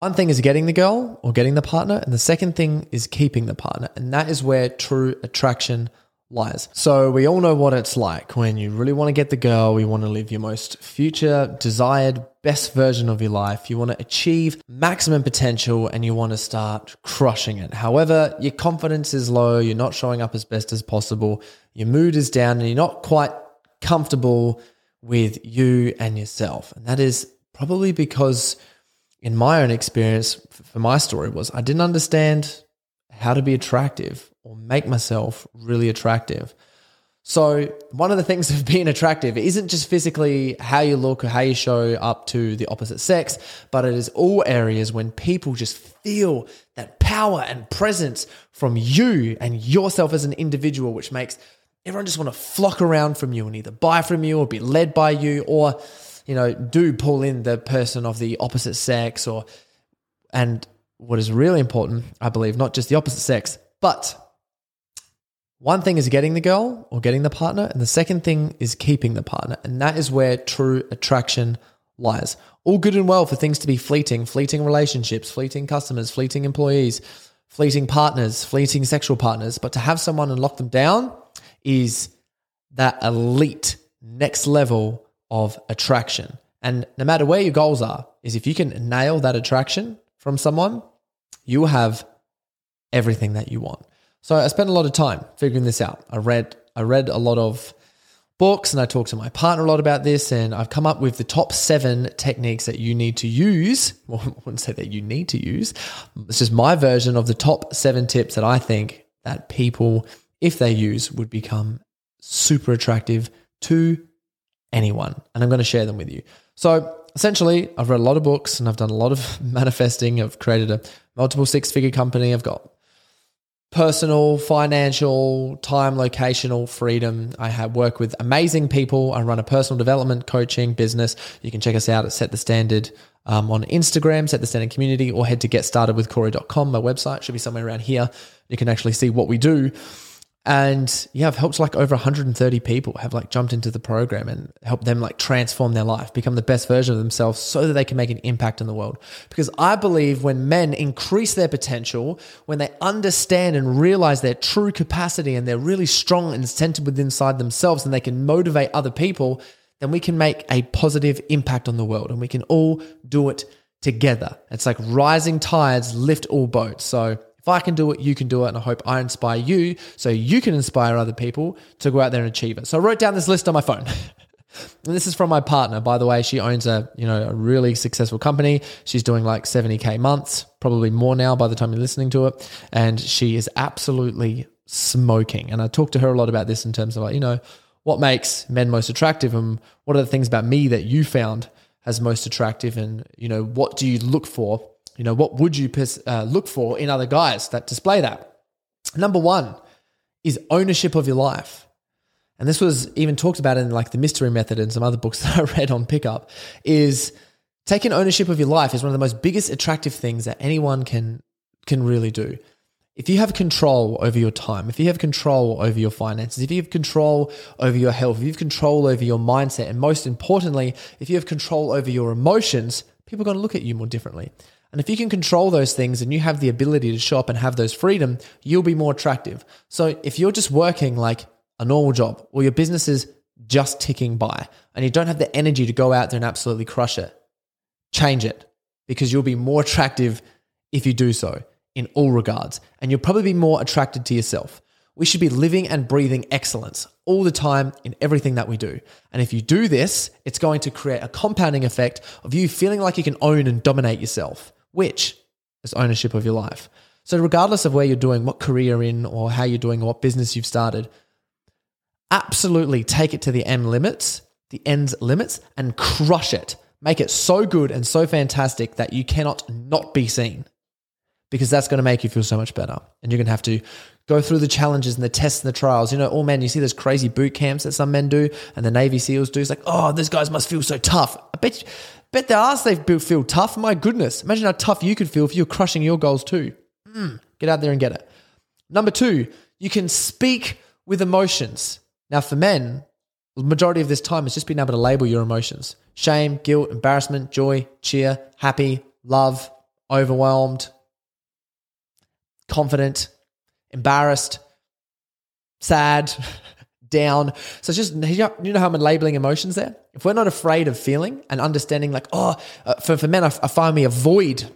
One thing is getting the girl or getting the partner, and the second thing is keeping the partner. And that is where true attraction lies. So we all know what it's like when you really want to get the girl, you want to live your most future desired best version of your life. You want to achieve maximum potential and you want to start crushing it. However, your confidence is low, you're not showing up as best as possible, your mood is down and you're not quite comfortable with you and yourself. And that is probably because in my own experience for my story was I didn't understand how to be attractive or make myself really attractive. So, one of the things of being attractive isn't just physically how you look or how you show up to the opposite sex, but it is all areas when people just feel that power and presence from you and yourself as an individual, which makes everyone just want to flock around from you and either buy from you or be led by you or, you know, do pull in the person of the opposite sex or, and what is really important, I believe, not just the opposite sex, but one thing is getting the girl or getting the partner, and the second thing is keeping the partner. And that is where true attraction lies. All good and well for things to be fleeting, fleeting relationships, fleeting customers, fleeting employees, fleeting partners, fleeting sexual partners. But to have someone and lock them down is that elite next level of attraction. And no matter where your goals are, is if you can nail that attraction from someone, you have everything that you want. So I spent a lot of time figuring this out. I read I read a lot of books and I talked to my partner a lot about this and I've come up with the top 7 techniques that you need to use. Well, I wouldn't say that you need to use. It's just my version of the top 7 tips that I think that people if they use would become super attractive to anyone. And I'm going to share them with you. So, essentially, I've read a lot of books and I've done a lot of manifesting. I've created a multiple six figure company. I've got personal, financial, time, locational freedom. I have work with amazing people. I run a personal development coaching business. You can check us out at Set the Standard um, on Instagram, Set the Standard Community, or head to getstartedwithcorey.com. My website should be somewhere around here. You can actually see what we do. And yeah, I've helped like over 130 people have like jumped into the program and helped them like transform their life, become the best version of themselves so that they can make an impact in the world. Because I believe when men increase their potential, when they understand and realize their true capacity and they're really strong and centered within inside themselves and they can motivate other people, then we can make a positive impact on the world and we can all do it together. It's like rising tides lift all boats. So I can do it, you can do it. And I hope I inspire you so you can inspire other people to go out there and achieve it. So I wrote down this list on my phone. and this is from my partner, by the way. She owns a, you know, a really successful company. She's doing like 70K months, probably more now by the time you're listening to it. And she is absolutely smoking. And I talked to her a lot about this in terms of like, you know, what makes men most attractive and what are the things about me that you found as most attractive and, you know, what do you look for you know, what would you uh, look for in other guys that display that? Number one is ownership of your life. And this was even talked about in like the mystery method and some other books that I read on pickup is taking ownership of your life is one of the most biggest attractive things that anyone can can really do. If you have control over your time, if you have control over your finances, if you have control over your health, if you have control over your mindset, and most importantly, if you have control over your emotions, people are going to look at you more differently. And if you can control those things and you have the ability to show up and have those freedom, you'll be more attractive. So if you're just working like a normal job or your business is just ticking by and you don't have the energy to go out there and absolutely crush it, change it because you'll be more attractive if you do so in all regards. And you'll probably be more attracted to yourself. We should be living and breathing excellence all the time in everything that we do. And if you do this, it's going to create a compounding effect of you feeling like you can own and dominate yourself which is ownership of your life. So, regardless of where you're doing, what career in, or how you're doing, or what business you've started, absolutely take it to the end limits, the ends limits, and crush it Make it so good and so fantastic that you cannot not be seen because that's going to make you feel so much better. And you're going to have to go through the challenges and the tests and the trials. You know, oh all men, you see those crazy boot camps that some men do and the Navy SEALs do. It's like, oh, these guys must feel so tough. I bet, bet their ass they feel tough. My goodness. Imagine how tough you could feel if you're crushing your goals too. Mm, get out there and get it. Number two, you can speak with emotions. Now, for men, the majority of this time is just being able to label your emotions shame, guilt, embarrassment, joy, cheer, happy, love, overwhelmed, confident, embarrassed, sad, down. So it's just, you know how I'm labeling emotions there? If we're not afraid of feeling and understanding, like, oh, uh, for, for men, I, I find me avoid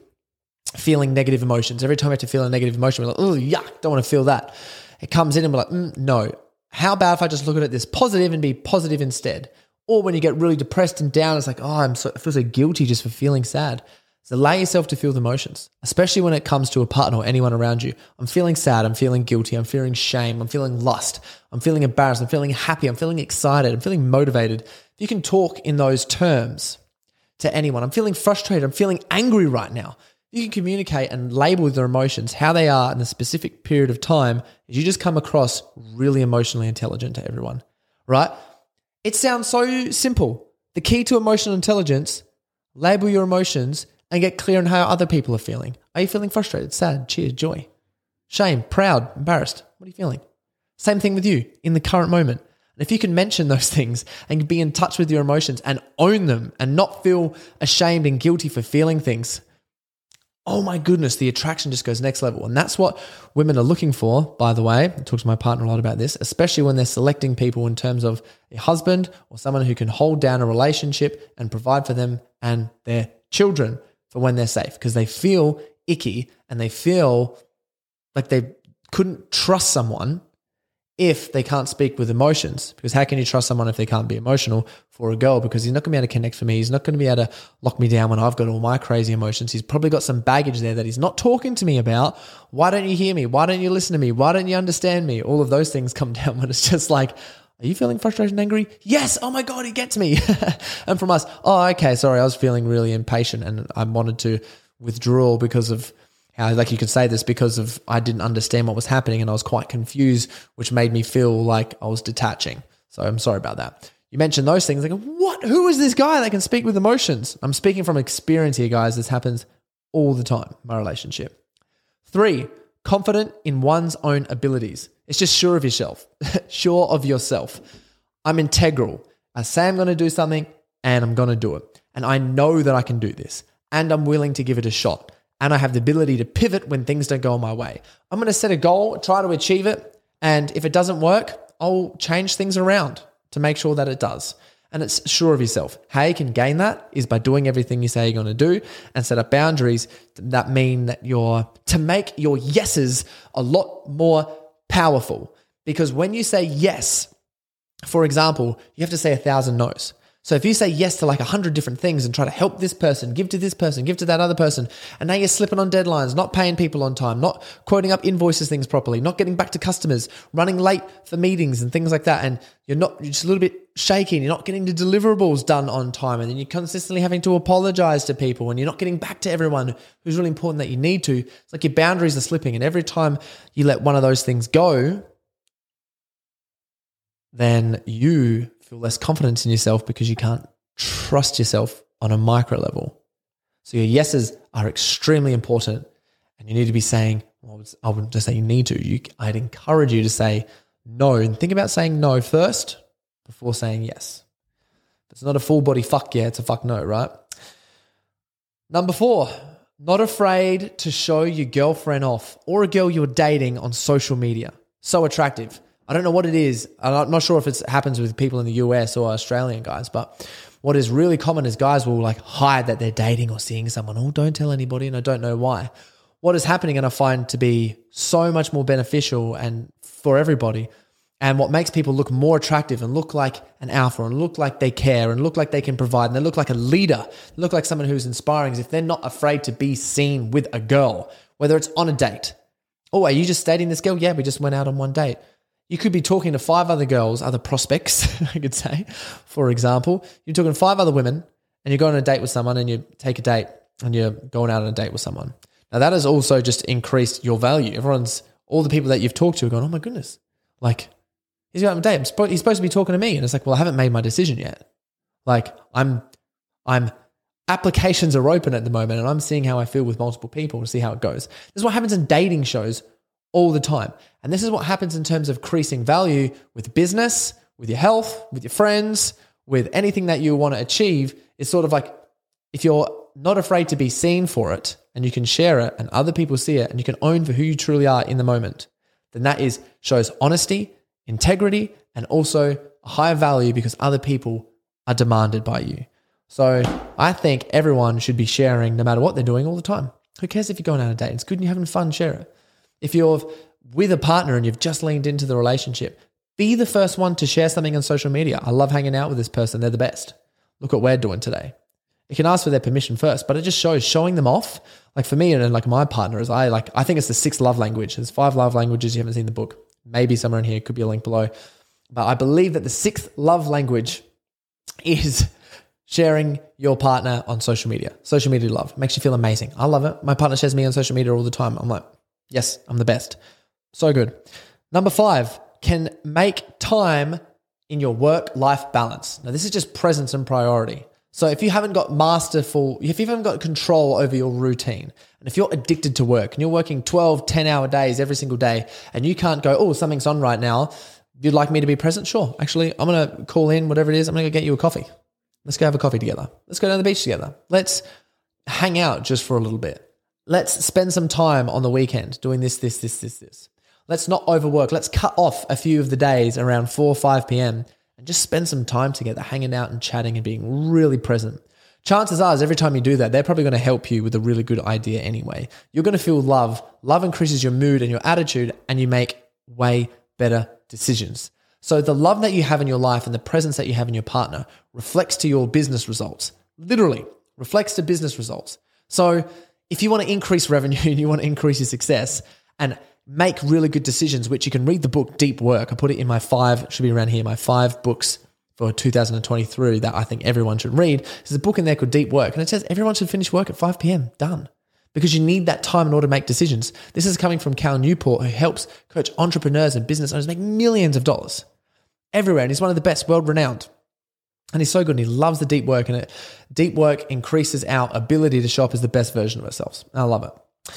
feeling negative emotions. Every time I have to feel a negative emotion, we're like, oh, yuck, don't want to feel that. It comes in and we're like, mm, no, how about if I just look at it this positive and be positive instead? Or when you get really depressed and down, it's like, oh, I'm so, I feel so guilty just for feeling sad. So allow yourself to feel the emotions, especially when it comes to a partner or anyone around you. I'm feeling sad. I'm feeling guilty. I'm feeling shame. I'm feeling lust. I'm feeling embarrassed. I'm feeling happy. I'm feeling excited. I'm feeling motivated. If you can talk in those terms to anyone, I'm feeling frustrated. I'm feeling angry right now you can communicate and label their emotions, how they are in a specific period of time, you just come across really emotionally intelligent to everyone, right? It sounds so simple. The key to emotional intelligence, label your emotions and get clear on how other people are feeling. Are you feeling frustrated, sad, cheer, joy, shame, proud, embarrassed? What are you feeling? Same thing with you in the current moment. And if you can mention those things and be in touch with your emotions and own them and not feel ashamed and guilty for feeling things, oh my goodness, the attraction just goes next level. And that's what women are looking for, by the way. I talk to my partner a lot about this, especially when they're selecting people in terms of a husband or someone who can hold down a relationship and provide for them and their children for when they're safe because they feel icky and they feel like they couldn't trust someone if they can't speak with emotions. Because how can you trust someone if they can't be emotional for a girl? Because he's not going to be able to connect for me. He's not going to be able to lock me down when I've got all my crazy emotions. He's probably got some baggage there that he's not talking to me about. Why don't you hear me? Why don't you listen to me? Why don't you understand me? All of those things come down when it's just like, are you feeling frustrated and angry? Yes. Oh my God, he gets me. and from us, oh, okay, sorry, I was feeling really impatient and I wanted to withdraw because of how like you could say this because of I didn't understand what was happening and I was quite confused, which made me feel like I was detaching. So I'm sorry about that. You mentioned those things, like what? Who is this guy that can speak with emotions? I'm speaking from experience here, guys. This happens all the time. My relationship. Three, confident in one's own abilities. It's just sure of yourself. sure of yourself. I'm integral. I say I'm going to do something and I'm going to do it. And I know that I can do this and I'm willing to give it a shot and I have the ability to pivot when things don't go my way. I'm going to set a goal, try to achieve it, and if it doesn't work, I'll change things around to make sure that it does. And it's sure of yourself. How you can gain that is by doing everything you say you're going to do and set up boundaries that mean that you're to make your yeses a lot more powerful. Because when you say yes, for example, you have to say a thousand no's. So if you say yes to like a hundred different things and try to help this person, give to this person, give to that other person, and now you're slipping on deadlines, not paying people on time, not quoting up invoices things properly, not getting back to customers, running late for meetings and things like that, and you're not you're just a little bit shaky you're not getting the deliverables done on time, and then you're consistently having to apologize to people and you're not getting back to everyone who's really important that you need to. It's like your boundaries are slipping, and every time you let one of those things go, then you feel less confidence in yourself because you can't trust yourself on a micro level. So your yeses are extremely important, and you need to be saying. Well, I wouldn't just say you need to. You, I'd encourage you to say no and think about saying no first before saying yes. It's not a full body fuck yeah, it's a fuck no, right? Number four, not afraid to show your girlfriend off or a girl you're dating on social media. So attractive. I don't know what it is. I'm not sure if it happens with people in the US or Australian guys, but what is really common is guys will like hide that they're dating or seeing someone. Oh, don't tell anybody, and I don't know why. What is happening, and I find to be so much more beneficial and for everybody, and what makes people look more attractive and look like an alpha and look like they care and look like they can provide and they look like a leader, look like someone who's inspiring is if they're not afraid to be seen with a girl, whether it's on a date. Oh, are you just dating this girl? Yeah, we just went out on one date. You could be talking to five other girls, other prospects, I could say, for example. You're talking to five other women, and you go on a date with someone and you take a date and you're going out on a date with someone. Now that has also just increased your value. Everyone's all the people that you've talked to are going, oh my goodness, like he's going on a date. I'm supposed, he's supposed to be talking to me, and it's like, well, I haven't made my decision yet. Like I'm, I'm applications are open at the moment, and I'm seeing how I feel with multiple people to see how it goes. This is what happens in dating shows all the time, and this is what happens in terms of increasing value with business, with your health, with your friends, with anything that you want to achieve. It's sort of like if you're not afraid to be seen for it and you can share it and other people see it and you can own for who you truly are in the moment, then that is shows honesty, integrity, and also a higher value because other people are demanded by you. So I think everyone should be sharing no matter what they're doing all the time. Who cares if you're going on a date? It's good and you're having fun, share it. If you're with a partner and you've just leaned into the relationship, be the first one to share something on social media. I love hanging out with this person. They're the best. Look what we're doing today. You can ask for their permission first, but it just shows showing them off. Like for me and like my partner is I like I think it's the sixth love language. There's five love languages. You haven't seen the book. Maybe somewhere in here could be a link below. But I believe that the sixth love language is sharing your partner on social media. Social media love makes you feel amazing. I love it. My partner shares me on social media all the time. I'm like, yes, I'm the best. So good. Number five, can make time in your work life balance. Now, this is just presence and priority. So if you haven't got masterful, if you haven't got control over your routine, and if you're addicted to work and you're working 12, 10 hour days every single day, and you can't go, oh, something's on right now, you'd like me to be present? Sure. Actually, I'm going to call in, whatever it is, I'm going to get you a coffee. Let's go have a coffee together. Let's go down the beach together. Let's hang out just for a little bit. Let's spend some time on the weekend doing this, this, this, this, this. Let's not overwork. Let's cut off a few of the days around 4 or 5 p.m and just spend some time together, hanging out and chatting and being really present. Chances are, is every time you do that, they're probably going to help you with a really good idea anyway. You're going to feel love. Love increases your mood and your attitude, and you make way better decisions. So, the love that you have in your life and the presence that you have in your partner reflects to your business results. Literally, reflects to business results. So, if you want to increase revenue and you want to increase your success, and make really good decisions, which you can read the book Deep Work. I put it in my five, should be around here, my five books for 2023 that I think everyone should read. There's a book in there called Deep Work, and it says everyone should finish work at 5 p.m. Done. Because you need that time in order to make decisions. This is coming from Cal Newport, who helps coach entrepreneurs and business owners make millions of dollars everywhere. And he's one of the best, world renowned. And he's so good and he loves the deep work. And it, deep work increases our ability to show up as the best version of ourselves. I love it.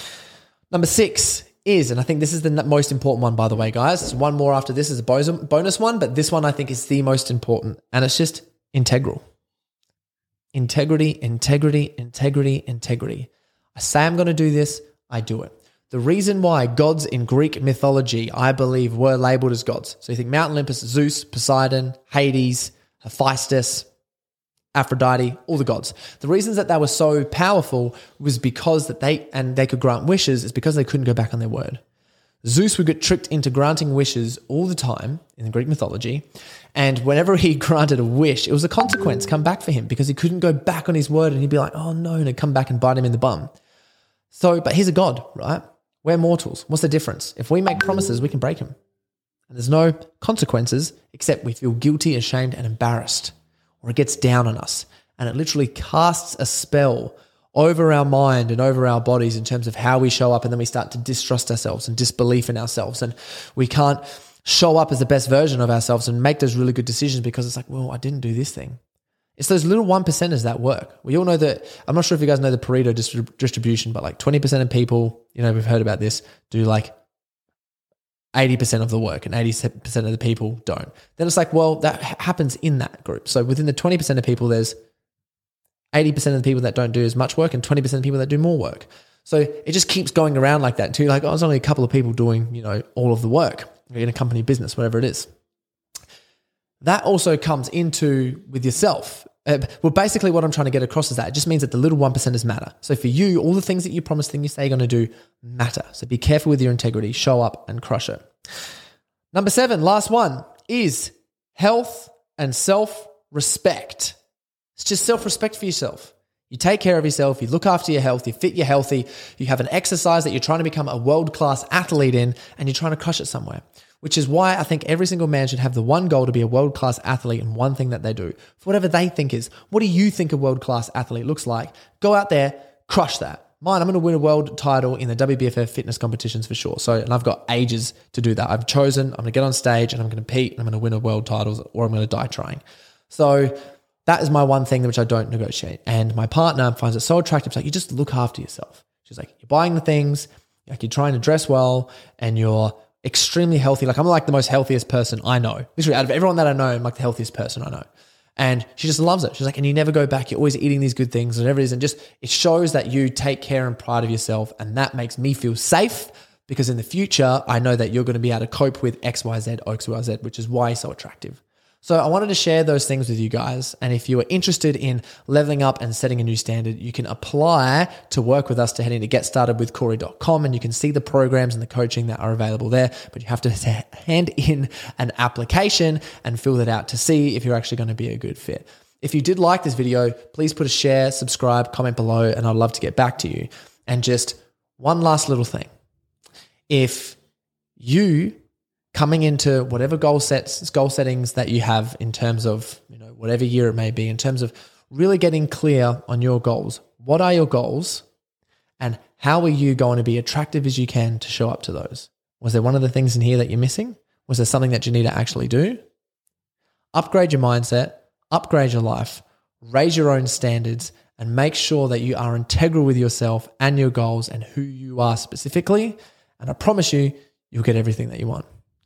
Number six is, and I think this is the most important one, by the way, guys. one more after this is a bonus one, but this one I think is the most important, and it's just integral. Integrity, integrity, integrity, integrity. I say I'm going to do this, I do it. The reason why gods in Greek mythology, I believe, were labeled as gods. So you think Mount Olympus, Zeus, Poseidon, Hades, Hephaestus, Aphrodite, all the gods. The reasons that they were so powerful was because that they and they could grant wishes is because they couldn't go back on their word. Zeus would get tricked into granting wishes all the time in the Greek mythology, and whenever he granted a wish, it was a consequence come back for him because he couldn't go back on his word, and he'd be like, "Oh no," and it'd come back and bite him in the bum. So, but he's a god, right? We're mortals. What's the difference? If we make promises, we can break them, and there's no consequences except we feel guilty, ashamed, and embarrassed or it gets down on us. And it literally casts a spell over our mind and over our bodies in terms of how we show up. And then we start to distrust ourselves and disbelief in ourselves. And we can't show up as the best version of ourselves and make those really good decisions because it's like, well, I didn't do this thing. It's those little one percenters that work. We all know that. I'm not sure if you guys know the Pareto distribution, but like 20% of people, you know, we've heard about this, do like 80% of the work and 80% of the people don't. Then it's like, well, that happens in that group. So within the 20% of people, there's 80% of the people that don't do as much work and 20% of the people that do more work. So it just keeps going around like that too. Like, oh, it's only a couple of people doing, you know, all of the work in a company business, whatever it is. That also comes into with yourself. Uh, well, basically, what I'm trying to get across is that it just means that the little one percenters matter. So for you, all the things that you promise, things you say you're going to do matter. So be careful with your integrity, show up and crush it. Number seven, last one is health and self respect. It's just self respect for yourself. You take care of yourself, you look after your health, you fit, you're healthy, you have an exercise that you're trying to become a world class athlete in, and you're trying to crush it somewhere. which is why I think every single man should have the one goal to be a world class athlete in one thing that they do, for whatever they think is. What do you think a world class athlete looks like? Go out there, crush that. Mine, I'm going to win a world title in the WBFF fitness competitions for sure. So, and I've got ages to do that. I've chosen, I'm going to get on stage and I'm going to compete and I'm going to win a world titles or I'm going to die trying. So, that is my one thing which I don't negotiate. And my partner finds it so attractive. It's like, you just look after yourself. She's like, you're buying the things, like you're trying to dress well and you're extremely healthy. Like I'm like the most healthiest person I know. Literally out of everyone that I know, I'm like the healthiest person I know. And she just loves it. She's like, and you never go back. You're always eating these good things, whatever it is. And just it shows that you take care and pride of yourself. And that makes me feel safe because in the future, I know that you're going to be able to cope with X, Y, Z, X, Y, Z, which is why he's so attractive. So I wanted to share those things with you guys. And if you are interested in leveling up and setting a new standard, you can apply to work with us to head into getstartedwithcorey.com and you can see the programs and the coaching that are available there. But you have to hand in an application and fill that out to see if you're actually going to be a good fit. If you did like this video, please put a share, subscribe, comment below, and I'd love to get back to you. And just one last little thing. If you coming into whatever goal sets goal settings that you have in terms of you know whatever year it may be in terms of really getting clear on your goals. What are your goals? And how are you going to be attractive as you can to show up to those? Was there one of the things in here that you're missing? Was there something that you need to actually do? Upgrade your mindset upgrade your life raise your own standards and make sure that you are integral with yourself and your goals and who you are specifically. And i promise you you'll get everything that you want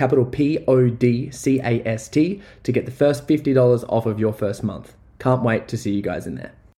capital P O D C A S T, to get the first $50 off of your first month. Can't wait to see you guys in there.